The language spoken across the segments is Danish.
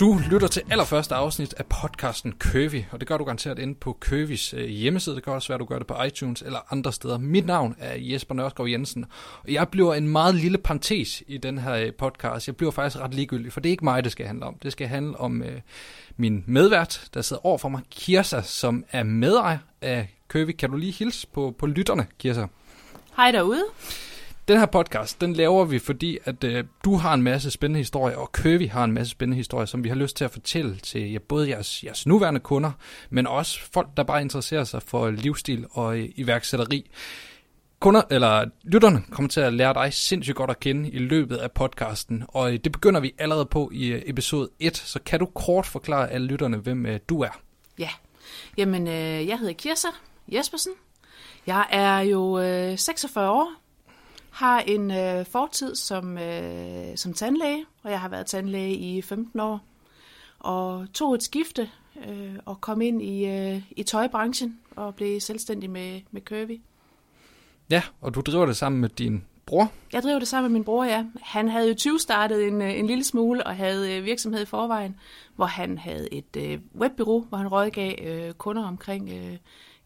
Du lytter til allerførste afsnit af podcasten Curvy, og det gør du garanteret inde på Curvys øh, hjemmeside. Det kan også være, at du gør det på iTunes eller andre steder. Mit navn er Jesper Nørskov Jensen, og jeg bliver en meget lille parentes i den her øh, podcast. Jeg bliver faktisk ret ligegyldig, for det er ikke mig, det skal handle om. Det skal handle om øh, min medvært, der sidder over for mig, Kirsa, som er medejer af Curvy. Kan du lige hilse på, på lytterne, Kirsa? Hej derude. Den her podcast, den laver vi, fordi at øh, du har en masse spændende historier, og Køvi har en masse spændende historier, som vi har lyst til at fortælle til ja, både jeres, jeres nuværende kunder, men også folk, der bare interesserer sig for livsstil og øh, iværksætteri. Kunder, eller lytterne kommer til at lære dig sindssygt godt at kende i løbet af podcasten, og øh, det begynder vi allerede på i øh, episode 1, så kan du kort forklare alle lytterne, hvem øh, du er? Ja, jamen øh, jeg hedder Kirsa Jespersen. Jeg er jo øh, 46 år, har en øh, fortid som, øh, som tandlæge, og jeg har været tandlæge i 15 år. Og tog et skifte øh, og kom ind i, øh, i tøjbranchen og blev selvstændig med, med Curvy. Ja, og du driver det sammen med din bror? Jeg driver det sammen med min bror, ja. Han havde jo 20 startet en, øh, en lille smule og havde øh, virksomhed i forvejen, hvor han havde et øh, webbureau, hvor han rådgav øh, kunder omkring øh,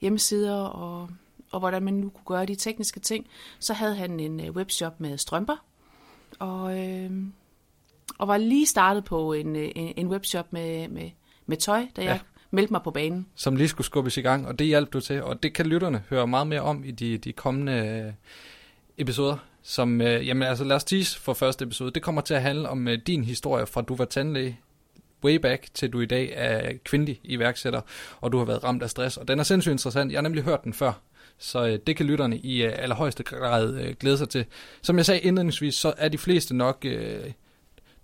hjemmesider og og hvordan man nu kunne gøre de tekniske ting, så havde han en øh, webshop med strømper, og, øh, og var lige startet på en, øh, en, en webshop med, med, med tøj, da jeg ja. meldte mig på banen. Som lige skulle skubbes i gang, og det hjalp du til, og det kan lytterne høre meget mere om i de, de kommende øh, episoder. Som, øh, jamen altså lad os tease for første episode. Det kommer til at handle om øh, din historie fra du var tandlæge way back til du i dag er kvindelig iværksætter, og du har været ramt af stress. Og den er sindssygt interessant. Jeg har nemlig hørt den før, så øh, det kan lytterne i øh, allerhøjeste grad øh, glæde sig til. Som jeg sagde indledningsvis, så er de fleste nok, øh,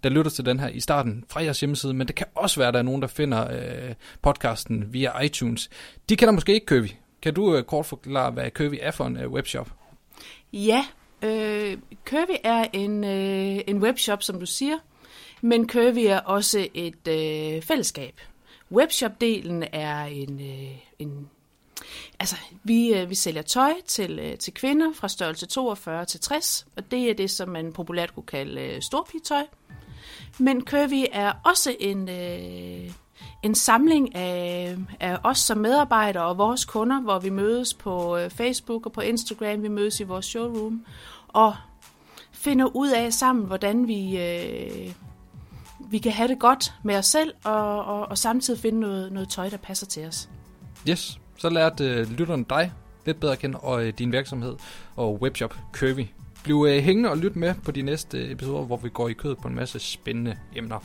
der lytter til den her i starten fra jeres hjemmeside, men det kan også være, at der er nogen, der finder øh, podcasten via iTunes. De kender måske ikke Køvi. Kan du øh, kort forklare, hvad Køvi er for en øh, webshop? Ja, øh, Curvy er en, øh, en webshop, som du siger, men Curvy er også et øh, fællesskab. Webshop-delen er en, øh, en Altså, vi, øh, vi sælger tøj til, øh, til kvinder fra størrelse 42 til 60, og det er det, som man populært kunne kalde øh, storpigetøj. Men Curvy er også en, øh, en samling af, af os som medarbejdere og vores kunder, hvor vi mødes på øh, Facebook og på Instagram, vi mødes i vores showroom, og finder ud af sammen, hvordan vi, øh, vi kan have det godt med os selv, og, og, og samtidig finde noget, noget tøj, der passer til os. Yes, så lærte øh, lytteren dig lidt bedre at kende, og øh, din virksomhed og webshop Curvy. Bliv øh, hængende og lyt med på de næste episoder, hvor vi går i kød på en masse spændende emner.